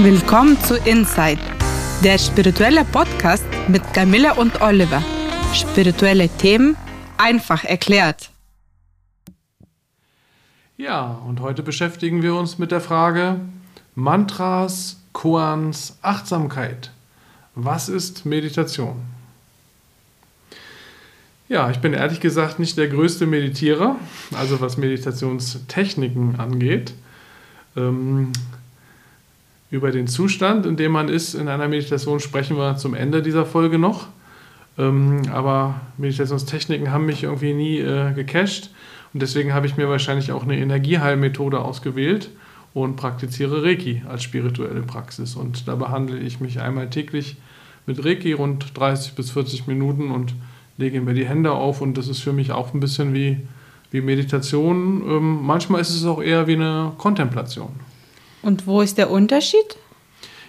Willkommen zu Inside, der spirituelle Podcast mit Camilla und Oliver. Spirituelle Themen einfach erklärt. Ja, und heute beschäftigen wir uns mit der Frage Mantras, Koans, Achtsamkeit. Was ist Meditation? Ja, ich bin ehrlich gesagt nicht der größte Meditierer, also was Meditationstechniken angeht. Ähm, über den Zustand, in dem man ist in einer Meditation, sprechen wir zum Ende dieser Folge noch. Ähm, aber Meditationstechniken haben mich irgendwie nie äh, gecached und deswegen habe ich mir wahrscheinlich auch eine Energieheilmethode ausgewählt und praktiziere Reiki als spirituelle Praxis. Und da behandle ich mich einmal täglich mit Reiki rund 30 bis 40 Minuten und lege mir die Hände auf und das ist für mich auch ein bisschen wie, wie Meditation. Ähm, manchmal ist es auch eher wie eine Kontemplation. Und wo ist der Unterschied?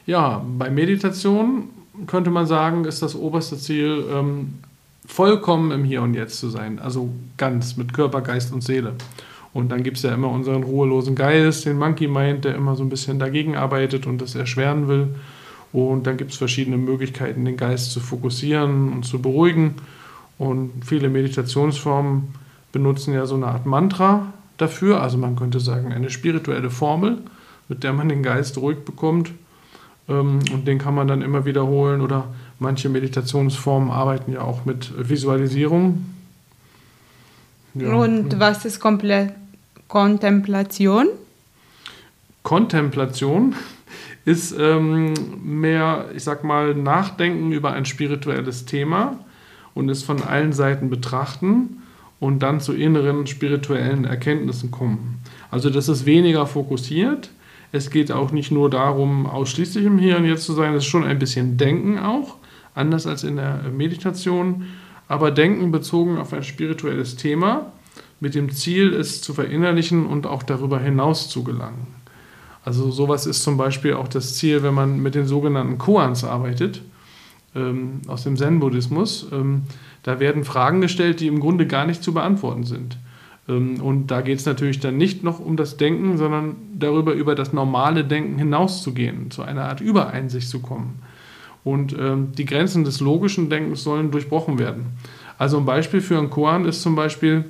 Ja, bei Meditation könnte man sagen, ist das oberste Ziel, ähm, vollkommen im Hier und Jetzt zu sein. Also ganz mit Körper, Geist und Seele. Und dann gibt es ja immer unseren ruhelosen Geist, den Monkey Mind, der immer so ein bisschen dagegen arbeitet und das erschweren will. Und dann gibt es verschiedene Möglichkeiten, den Geist zu fokussieren und zu beruhigen. Und viele Meditationsformen benutzen ja so eine Art Mantra dafür. Also man könnte sagen, eine spirituelle Formel mit der man den Geist ruhig bekommt. Ähm, und den kann man dann immer wiederholen. Oder manche Meditationsformen arbeiten ja auch mit Visualisierung. Ja. Und was ist Komple Kontemplation? Kontemplation ist ähm, mehr, ich sag mal, Nachdenken über ein spirituelles Thema und es von allen Seiten betrachten und dann zu inneren spirituellen Erkenntnissen kommen. Also das ist weniger fokussiert, es geht auch nicht nur darum, ausschließlich im Hier und Jetzt zu sein, es ist schon ein bisschen Denken auch, anders als in der Meditation, aber Denken bezogen auf ein spirituelles Thema mit dem Ziel, es zu verinnerlichen und auch darüber hinaus zu gelangen. Also sowas ist zum Beispiel auch das Ziel, wenn man mit den sogenannten Koans arbeitet, ähm, aus dem Zen-Buddhismus. Ähm, da werden Fragen gestellt, die im Grunde gar nicht zu beantworten sind. Ähm, und da geht es natürlich dann nicht noch um das Denken, sondern darüber, über das normale Denken hinauszugehen, zu einer Art Übereinsicht zu kommen. Und ähm, die Grenzen des logischen Denkens sollen durchbrochen werden. Also ein Beispiel für einen Koan ist zum Beispiel,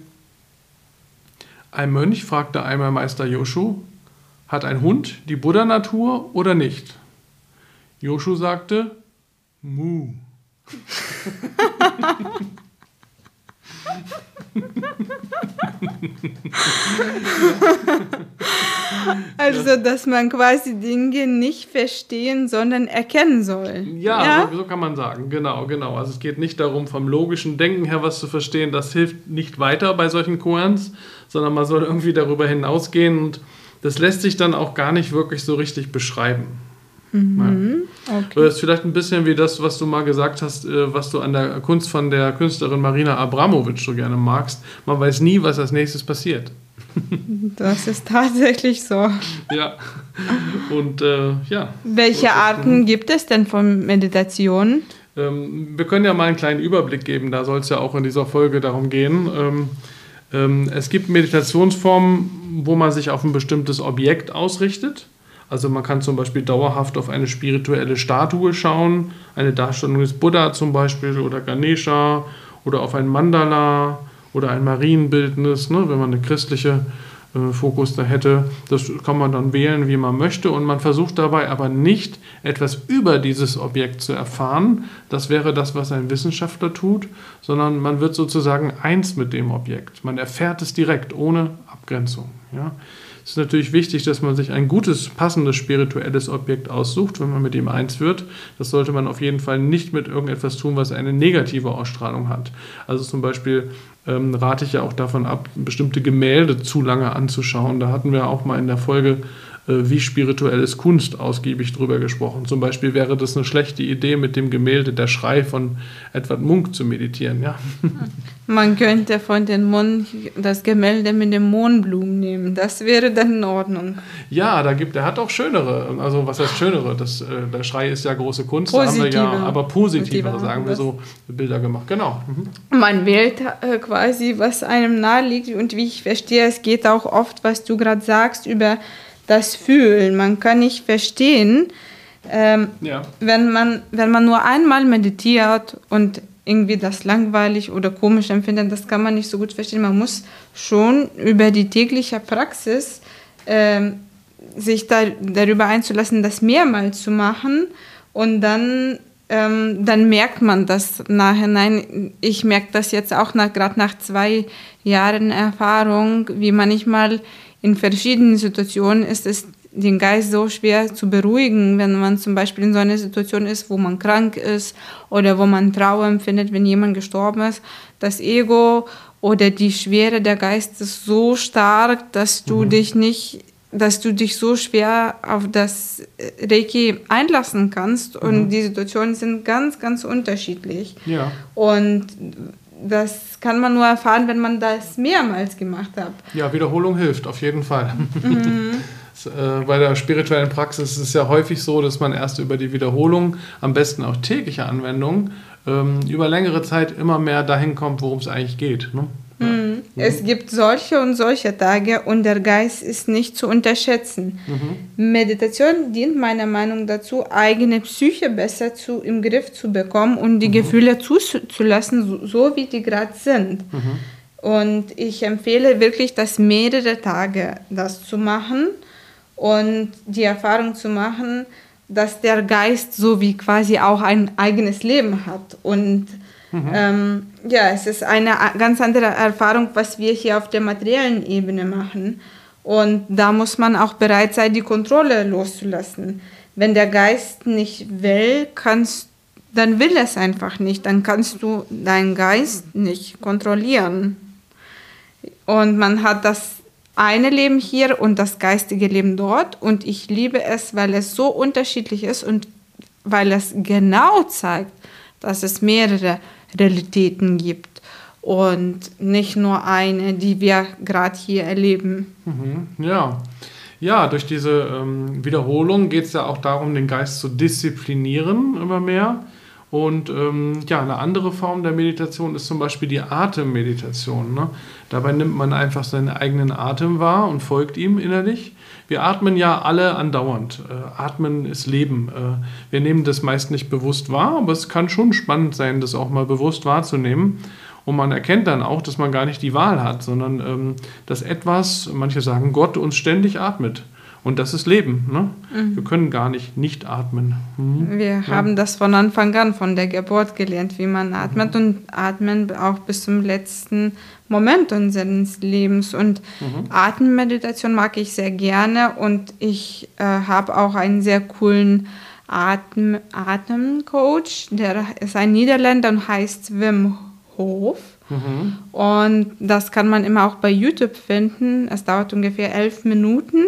ein Mönch fragte einmal Meister Yoshu, hat ein Hund die Buddha-Natur oder nicht? Yoshu sagte, Mu. also, dass man quasi Dinge nicht verstehen, sondern erkennen soll. Ja, ja? So, so, kann man sagen, genau, genau. Also es geht nicht darum, vom logischen Denken her was zu verstehen, das hilft nicht weiter bei solchen Koans, sondern man soll irgendwie darüber hinausgehen und das lässt sich dann auch gar nicht wirklich so richtig beschreiben. Mhm. Okay. Das ist vielleicht ein bisschen wie das, was du mal gesagt hast, äh, was du an der Kunst von der Künstlerin Marina Abramovic so gerne magst. Man weiß nie, was als nächstes passiert. Das ist tatsächlich so. Ja. Und äh, ja. Welche Arten gibt es denn von Meditation? Ähm, wir können ja mal einen kleinen Überblick geben, da soll es ja auch in dieser Folge darum gehen. Ähm, ähm, es gibt Meditationsformen, wo man sich auf ein bestimmtes Objekt ausrichtet. Also man kann zum Beispiel dauerhaft auf eine spirituelle Statue schauen, eine Darstellung des Buddha zum Beispiel oder Ganesha oder auf ein Mandala oder ein Marienbildnis, ne, wenn man eine christliche äh, Fokus da hätte. Das kann man dann wählen, wie man möchte und man versucht dabei aber nicht etwas über dieses Objekt zu erfahren. Das wäre das, was ein Wissenschaftler tut, sondern man wird sozusagen eins mit dem Objekt. Man erfährt es direkt, ohne Abgrenzung. Ja. Es ist natürlich wichtig, dass man sich ein gutes, passendes spirituelles Objekt aussucht, wenn man mit ihm eins wird. Das sollte man auf jeden Fall nicht mit irgendetwas tun, was eine negative Ausstrahlung hat. Also zum Beispiel ähm, rate ich ja auch davon ab, bestimmte Gemälde zu lange anzuschauen. Da hatten wir auch mal in der Folge wie spirituell ist Kunst ausgiebig drüber gesprochen. Zum Beispiel wäre das eine schlechte Idee, mit dem Gemälde Der Schrei von Edward Munk zu meditieren. Ja? Man könnte von den Mond das Gemälde mit den Mohnblumen nehmen. Das wäre dann in Ordnung. Ja, da gibt, er hat auch schönere. Also was heißt schönere? Das, äh, der Schrei ist ja große Kunst, positive, da haben wir ja, aber positive, positive sagen wir so, Bilder gemacht. Genau. Mhm. Man wählt äh, quasi, was einem nahe liegt und wie ich verstehe, es geht auch oft, was du gerade sagst, über das fühlen. Man kann nicht verstehen, ähm, ja. wenn, man, wenn man nur einmal meditiert und irgendwie das langweilig oder komisch empfindet, das kann man nicht so gut verstehen. Man muss schon über die tägliche Praxis ähm, sich da, darüber einzulassen, das mehrmals zu machen und dann ähm, dann merkt man das nachhinein. Ich merke das jetzt auch nach, gerade nach zwei Jahren Erfahrung, wie manchmal in verschiedenen Situationen ist es den Geist so schwer zu beruhigen, wenn man zum Beispiel in so einer Situation ist, wo man krank ist oder wo man Trauer empfindet, wenn jemand gestorben ist. Das Ego oder die Schwere der Geist ist so stark, dass du mhm. dich nicht dass du dich so schwer auf das Reiki einlassen kannst und mhm. die Situationen sind ganz, ganz unterschiedlich. Ja. Und das kann man nur erfahren, wenn man das mehrmals gemacht hat. Ja, Wiederholung hilft auf jeden Fall. Mhm. Äh, bei der spirituellen Praxis ist es ja häufig so, dass man erst über die Wiederholung, am besten auch tägliche Anwendung, ähm, über längere Zeit immer mehr dahin kommt, worum es eigentlich geht. Ne? Mhm. Es gibt solche und solche Tage und der Geist ist nicht zu unterschätzen. Mhm. Meditation dient meiner Meinung nach dazu, eigene Psyche besser zu, im Griff zu bekommen und die mhm. Gefühle zuzulassen, so, so, wie die gerade sind. Mhm. Und ich empfehle wirklich, das mehrere Tage das zu machen und die Erfahrung zu machen, dass der Geist so wie quasi auch ein eigenes Leben hat und Mhm. Ähm, ja, es ist eine ganz andere Erfahrung, was wir hier auf der materiellen Ebene machen. Und da muss man auch bereit sein, die Kontrolle loszulassen. Wenn der Geist nicht will, kannst, dann will es einfach nicht. Dann kannst du deinen Geist nicht kontrollieren. Und man hat das eine Leben hier und das geistige Leben dort. Und ich liebe es, weil es so unterschiedlich ist und weil es genau zeigt, dass es mehrere Realitäten gibt und nicht nur eine, die wir gerade hier erleben. Mhm, ja. Ja, durch diese ähm, Wiederholung geht es ja auch darum, den Geist zu disziplinieren immer mehr. Und ähm, ja, eine andere Form der Meditation ist zum Beispiel die Atemmeditation. Ne? Dabei nimmt man einfach seinen eigenen Atem wahr und folgt ihm innerlich. Wir atmen ja alle andauernd. Äh, atmen ist Leben. Äh, wir nehmen das meist nicht bewusst wahr, aber es kann schon spannend sein, das auch mal bewusst wahrzunehmen. Und man erkennt dann auch, dass man gar nicht die Wahl hat, sondern ähm, dass etwas, manche sagen Gott, uns ständig atmet. Und das ist Leben. Ne? Mhm. Wir können gar nicht nicht atmen. Mhm. Wir ja. haben das von Anfang an, von der Geburt gelernt, wie man atmet mhm. und atmen auch bis zum letzten Moment unseres Lebens. Und mhm. Atemmeditation mag ich sehr gerne und ich äh, habe auch einen sehr coolen Atem Atemcoach, der ist ein Niederländer und heißt Wim Hof. Mhm. Und das kann man immer auch bei YouTube finden. Es dauert ungefähr elf Minuten.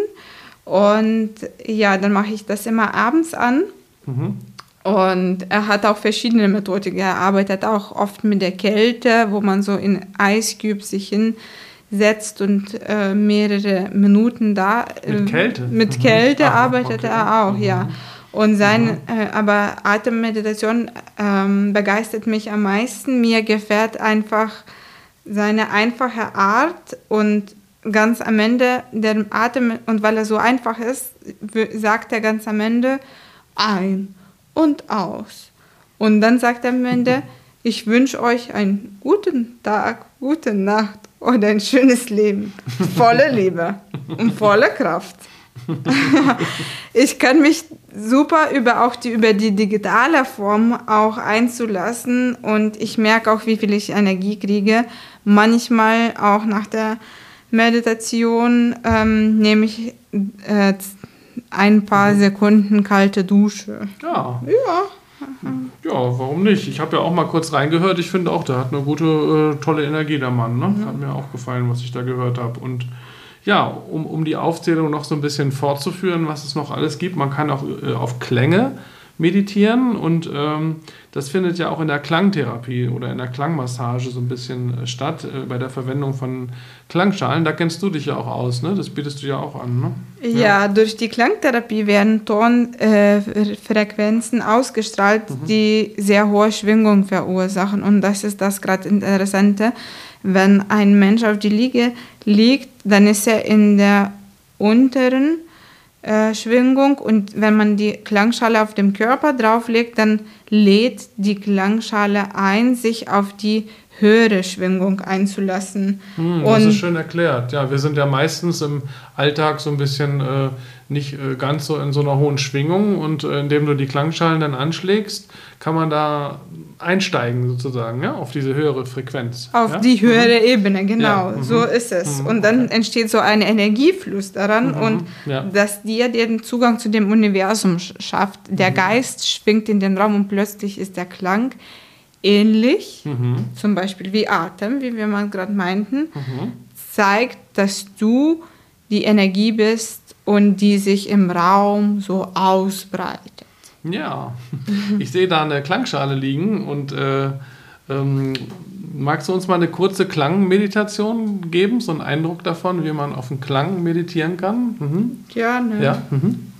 Und ja, dann mache ich das immer abends an. Mhm. Und er hat auch verschiedene Methoden. Er arbeitet auch oft mit der Kälte, wo man so in Ice Cubes sich hinsetzt und äh, mehrere Minuten da. Äh, mit Kälte? Mit mhm. Kälte ah, arbeitet okay. er auch, mhm. ja. Und sein, mhm. äh, aber Atemmeditation ähm, begeistert mich am meisten. Mir gefällt einfach seine einfache Art und ganz am Ende der Atem, und weil er so einfach ist, sagt er ganz am Ende ein und aus. Und dann sagt er am Ende, ich wünsche euch einen guten Tag, gute Nacht und ein schönes Leben. Volle Liebe und volle Kraft. ich kann mich super über auch die, über die digitale Form auch einzulassen und ich merke auch, wie viel ich Energie kriege. Manchmal auch nach der Meditation ähm, nehme ich äh, ein paar Sekunden kalte Dusche. Ja. Ja. Ja, warum nicht? Ich habe ja auch mal kurz reingehört. Ich finde auch, der hat eine gute, äh, tolle Energie, der Mann. Ne? Mhm. Hat mir auch gefallen, was ich da gehört habe. Und ja, um, um die Aufzählung noch so ein bisschen fortzuführen, was es noch alles gibt, man kann auch äh, auf Klänge meditieren und ähm, das findet ja auch in der Klangtherapie oder in der Klangmassage so ein bisschen äh, statt, äh, bei der Verwendung von Klangschalen. Da kennst du dich ja auch aus, ne? das bietest du ja auch an. Ne? Ja, ja, durch die Klangtherapie werden Tonfrequenzen äh, ausgestrahlt, mhm. die sehr hohe Schwingungen verursachen und das ist das gerade Interessante. Wenn ein Mensch auf die Liege liegt, dann ist er in der unteren äh, Schwingung und wenn man die Klangschale auf dem Körper drauflegt, dann lädt die Klangschale ein, sich auf die höhere Schwingung einzulassen. Hm, das ist schön erklärt. Ja, wir sind ja meistens im Alltag so ein bisschen äh, nicht äh, ganz so in so einer hohen Schwingung und äh, indem du die Klangschalen dann anschlägst, kann man da einsteigen sozusagen, ja, auf diese höhere Frequenz. Auf ja? die höhere mhm. Ebene, genau, ja. mhm. so ist es. Mhm. Und dann okay. entsteht so ein Energiefluss daran mhm. und ja. dass dir den Zugang zu dem Universum schafft. Der mhm. Geist schwingt in den Raum und plötzlich ist der Klang ähnlich, mhm. zum Beispiel wie Atem, wie wir mal gerade meinten, zeigt, dass du die Energie bist und die sich im Raum so ausbreitet. Ja, ich sehe da eine Klangschale liegen und äh, ähm, magst du uns mal eine kurze Klangmeditation geben, so einen Eindruck davon, wie man auf den Klang meditieren kann? Mhm. Gerne. Ja. Mhm.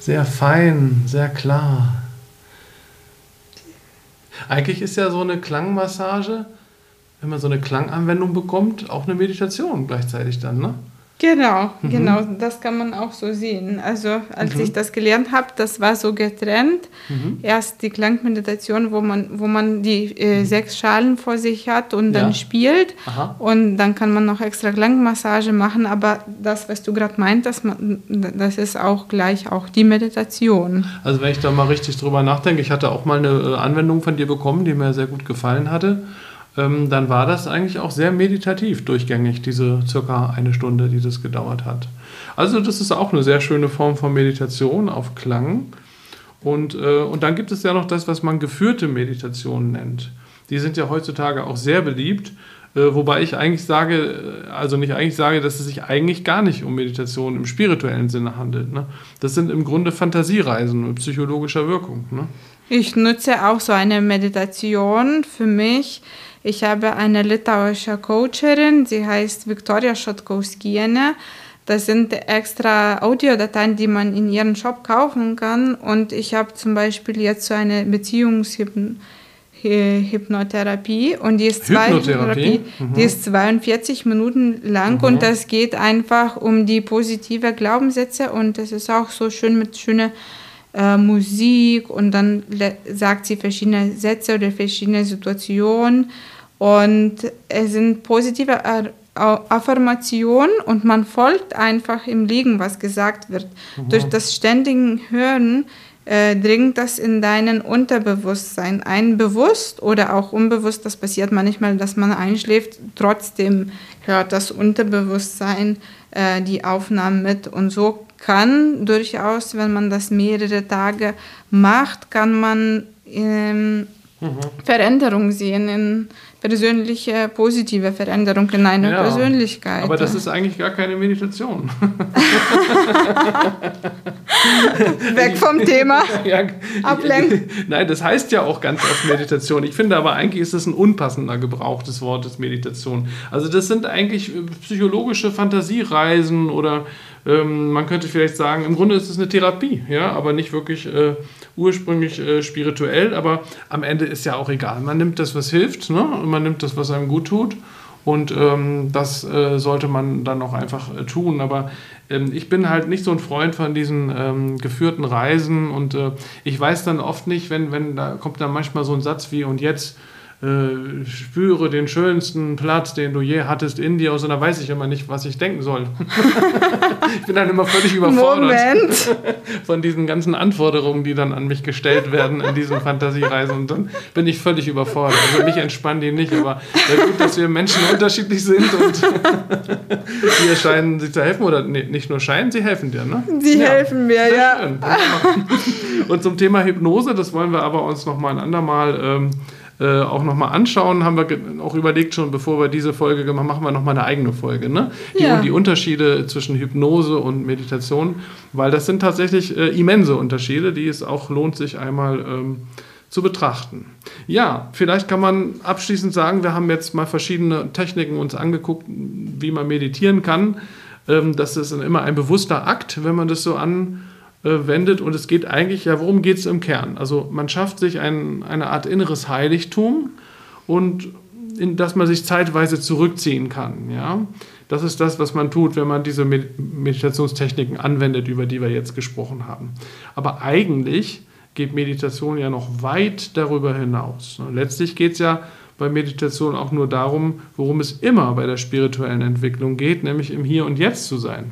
Sehr fein, sehr klar. Eigentlich ist ja so eine Klangmassage, wenn man so eine Klanganwendung bekommt, auch eine Meditation gleichzeitig dann, ne? Genau, mhm. genau, das kann man auch so sehen. Also als mhm. ich das gelernt habe, das war so getrennt. Mhm. Erst die Klangmeditation, wo man, wo man die äh, mhm. sechs Schalen vor sich hat und ja. dann spielt. Aha. Und dann kann man noch extra Klangmassage machen. Aber das, was du gerade meintest, das ist auch gleich auch die Meditation. Also wenn ich da mal richtig drüber nachdenke, ich hatte auch mal eine äh, Anwendung von dir bekommen, die mir sehr gut gefallen hatte ähm, dann war das eigentlich auch sehr meditativ durchgängig, diese circa eine Stunde, die das gedauert hat. Also das ist auch eine sehr schöne Form von Meditation auf Klang. Und, äh, und dann gibt es ja noch das, was man geführte Meditation nennt. Die sind ja heutzutage auch sehr beliebt, äh, wobei ich eigentlich sage, äh, also nicht eigentlich sage, dass es sich eigentlich gar nicht um Meditation im spirituellen Sinne handelt. Ne? Das sind im Grunde Fantasiereisen mit psychologischer Wirkung. Ne? Ich nutze auch so eine Meditation für mich, ich habe eine litauische Coacherin, sie heißt Viktoria Schotkowskiene. Das sind extra Audiodateien, die man in ihrem Shop kaufen kann. Und ich habe zum Beispiel jetzt so eine Beziehungshypnotherapie und die ist, zwei, mhm. die ist 42 Minuten lang mhm. und das geht einfach um die positive Glaubenssätze und das ist auch so schön mit schöner äh, Musik und dann sagt sie verschiedene Sätze oder verschiedene Situationen und es sind positive Affirmationen und man folgt einfach im Liegen, was gesagt wird. Mhm. Durch das ständige Hören äh, dringt das in deinen Unterbewusstsein ein, bewusst oder auch unbewusst. Das passiert manchmal, dass man einschläft. Trotzdem hört das Unterbewusstsein äh, die Aufnahmen mit. Und so kann durchaus, wenn man das mehrere Tage macht, kann man ähm, mhm. Veränderung sehen in persönliche positive Veränderung in einer ja, Persönlichkeit. Aber das ist eigentlich gar keine Meditation. Weg vom Thema. ja, Ablenken. Nein, das heißt ja auch ganz oft Meditation. Ich finde aber eigentlich ist das ein unpassender Gebrauch des Wortes Meditation. Also das sind eigentlich psychologische Fantasiereisen oder ähm, man könnte vielleicht sagen, im Grunde ist es eine Therapie, ja, aber nicht wirklich äh, ursprünglich äh, spirituell, aber am Ende ist ja auch egal. Man nimmt das, was hilft, ne? und man nimmt das, was einem gut tut. Und ähm, das äh, sollte man dann auch einfach äh, tun. Aber ähm, ich bin halt nicht so ein Freund von diesen ähm, geführten Reisen. Und äh, ich weiß dann oft nicht, wenn, wenn da kommt dann manchmal so ein Satz wie und jetzt äh, spüre den schönsten Platz, den du je hattest in dir, und dann weiß ich immer nicht, was ich denken soll. ich bin dann immer völlig überfordert Moment. von diesen ganzen Anforderungen, die dann an mich gestellt werden in diesen Fantasiereisen. Und dann bin ich völlig überfordert. Also mich entspannen die nicht, aber ja gut, dass wir Menschen unterschiedlich sind und die scheinen sie zu helfen oder nee, nicht nur scheinen, sie helfen dir, ne? Sie ja. helfen mir, Sehr ja. Schön. Und zum Thema Hypnose, das wollen wir aber uns noch mal ein andermal ähm, äh, auch nochmal anschauen. Haben wir auch überlegt schon, bevor wir diese Folge gemacht machen wir nochmal eine eigene Folge. Ne? Die, ja. die Unterschiede zwischen Hypnose und Meditation, weil das sind tatsächlich äh, immense Unterschiede, die es auch lohnt, sich einmal ähm, zu betrachten. Ja, vielleicht kann man abschließend sagen, wir haben jetzt mal verschiedene Techniken uns angeguckt, wie man meditieren kann. Ähm, das ist immer ein bewusster Akt, wenn man das so anwendet. Und es geht eigentlich, ja, worum geht es im Kern? Also man schafft sich ein, eine Art inneres Heiligtum und in das man sich zeitweise zurückziehen kann. Ja? Das ist das, was man tut, wenn man diese Meditationstechniken anwendet, über die wir jetzt gesprochen haben. Aber eigentlich geht Meditation ja noch weit darüber hinaus. Letztlich geht es ja bei Meditation auch nur darum, worum es immer bei der spirituellen Entwicklung geht, nämlich im Hier und Jetzt zu sein.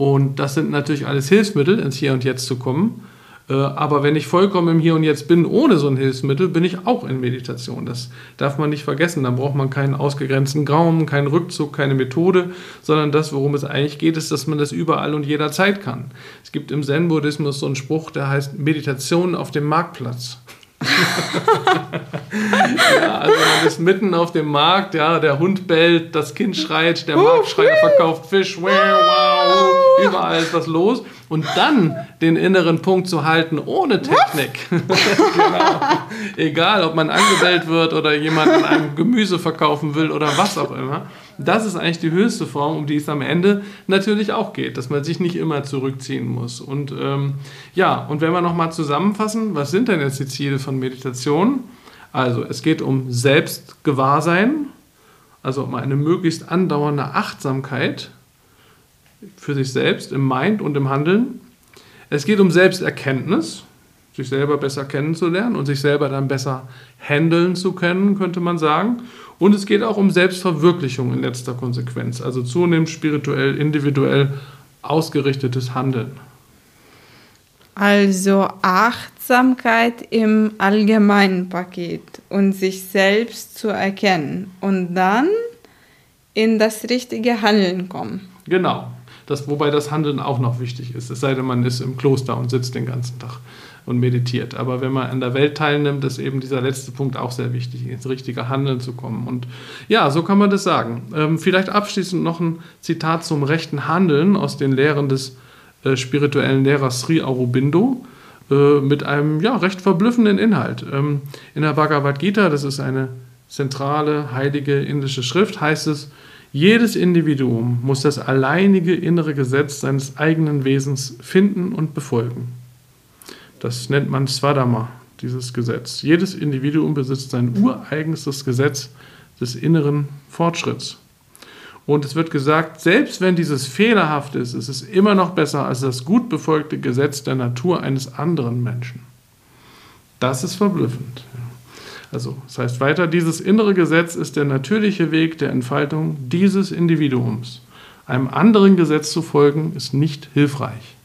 Und das sind natürlich alles Hilfsmittel, ins Hier und Jetzt zu kommen. Äh, aber wenn ich vollkommen im Hier und Jetzt bin, ohne so ein Hilfsmittel, bin ich auch in Meditation. Das darf man nicht vergessen. Dann braucht man keinen ausgegrenzten Raum, keinen Rückzug, keine Methode, sondern das, worum es eigentlich geht, ist, dass man das überall und jederzeit kann. Es gibt im Zen-Buddhismus so einen Spruch, der heißt Meditation auf dem Marktplatz. ja, also man ist mitten auf dem Markt, ja, der Hund bellt, das Kind schreit, der Marktschreier verkauft Fisch, wow, wow, überall ist was los und dann den inneren Punkt zu halten ohne Technik. genau. Egal, ob man angebellt wird oder jemand einem Gemüse verkaufen will oder was auch immer. Das ist eigentlich die höchste Form, um die es am Ende natürlich auch geht, dass man sich nicht immer zurückziehen muss. Und ähm, ja, und wenn wir nochmal zusammenfassen, was sind denn jetzt die Ziele von Meditation? Also es geht um Selbstgewahrsein, also um eine möglichst andauernde Achtsamkeit für sich selbst im Mind und im Handeln. Es geht um Selbsterkenntnis, sich selber besser kennenzulernen und sich selber dann besser handeln zu können, könnte man sagen. Und es geht auch um Selbstverwirklichung in letzter Konsequenz, also zunehmend spirituell, individuell ausgerichtetes Handeln. Also Achtsamkeit im allgemeinen Paket und sich selbst zu erkennen und dann in das richtige Handeln kommen. Genau, das, wobei das Handeln auch noch wichtig ist, es sei denn, man ist im Kloster und sitzt den ganzen Tag und meditiert. Aber wenn man an der Welt teilnimmt, ist eben dieser letzte Punkt auch sehr wichtig, ins richtige Handeln zu kommen. Und ja, so kann man das sagen. Ähm, vielleicht abschließend noch ein Zitat zum rechten Handeln aus den Lehren des äh, spirituellen Lehrers Sri Aurobindo äh, mit einem ja, recht verblüffenden Inhalt. Ähm, in der Bhagavad Gita, das ist eine zentrale heilige indische Schrift, heißt es, jedes Individuum muss das alleinige innere Gesetz seines eigenen Wesens finden und befolgen. Das nennt man Swadharma, dieses Gesetz. Jedes Individuum besitzt sein ureigenstes Gesetz des inneren Fortschritts. Und es wird gesagt, selbst wenn dieses fehlerhaft ist, ist es immer noch besser als das gut befolgte Gesetz der Natur eines anderen Menschen. Das ist verblüffend. Also, das heißt weiter, dieses innere Gesetz ist der natürliche Weg der Entfaltung dieses Individuums. Einem anderen Gesetz zu folgen, ist nicht hilfreich.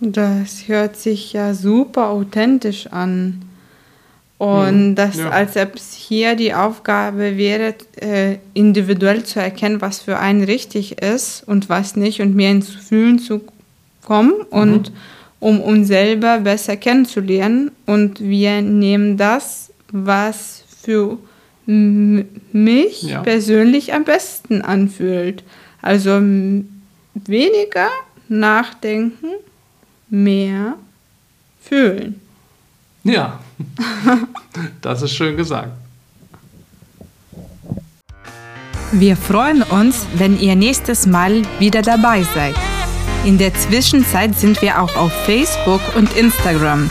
Das hört sich ja super authentisch an. Und mhm, das, ja. als ob es hier die Aufgabe wäre, äh, individuell zu erkennen, was für einen richtig ist und was nicht und mehr ins Fühlen zu kommen mhm. und um uns selber besser kennenzulernen. Und wir nehmen das was für mich ja. persönlich am besten anfühlt. Also weniger nachdenken, mehr fühlen. Ja, das ist schön gesagt. Wir freuen uns, wenn ihr nächstes Mal wieder dabei seid. In der Zwischenzeit sind wir auch auf Facebook und Instagram.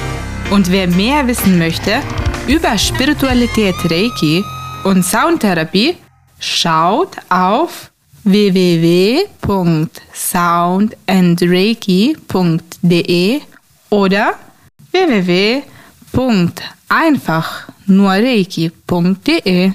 Und wer mehr wissen möchte, über Spiritualität Reiki und Soundtherapie, schaut auf www.soundandreiki.de oder www.einfachnurreiki.de.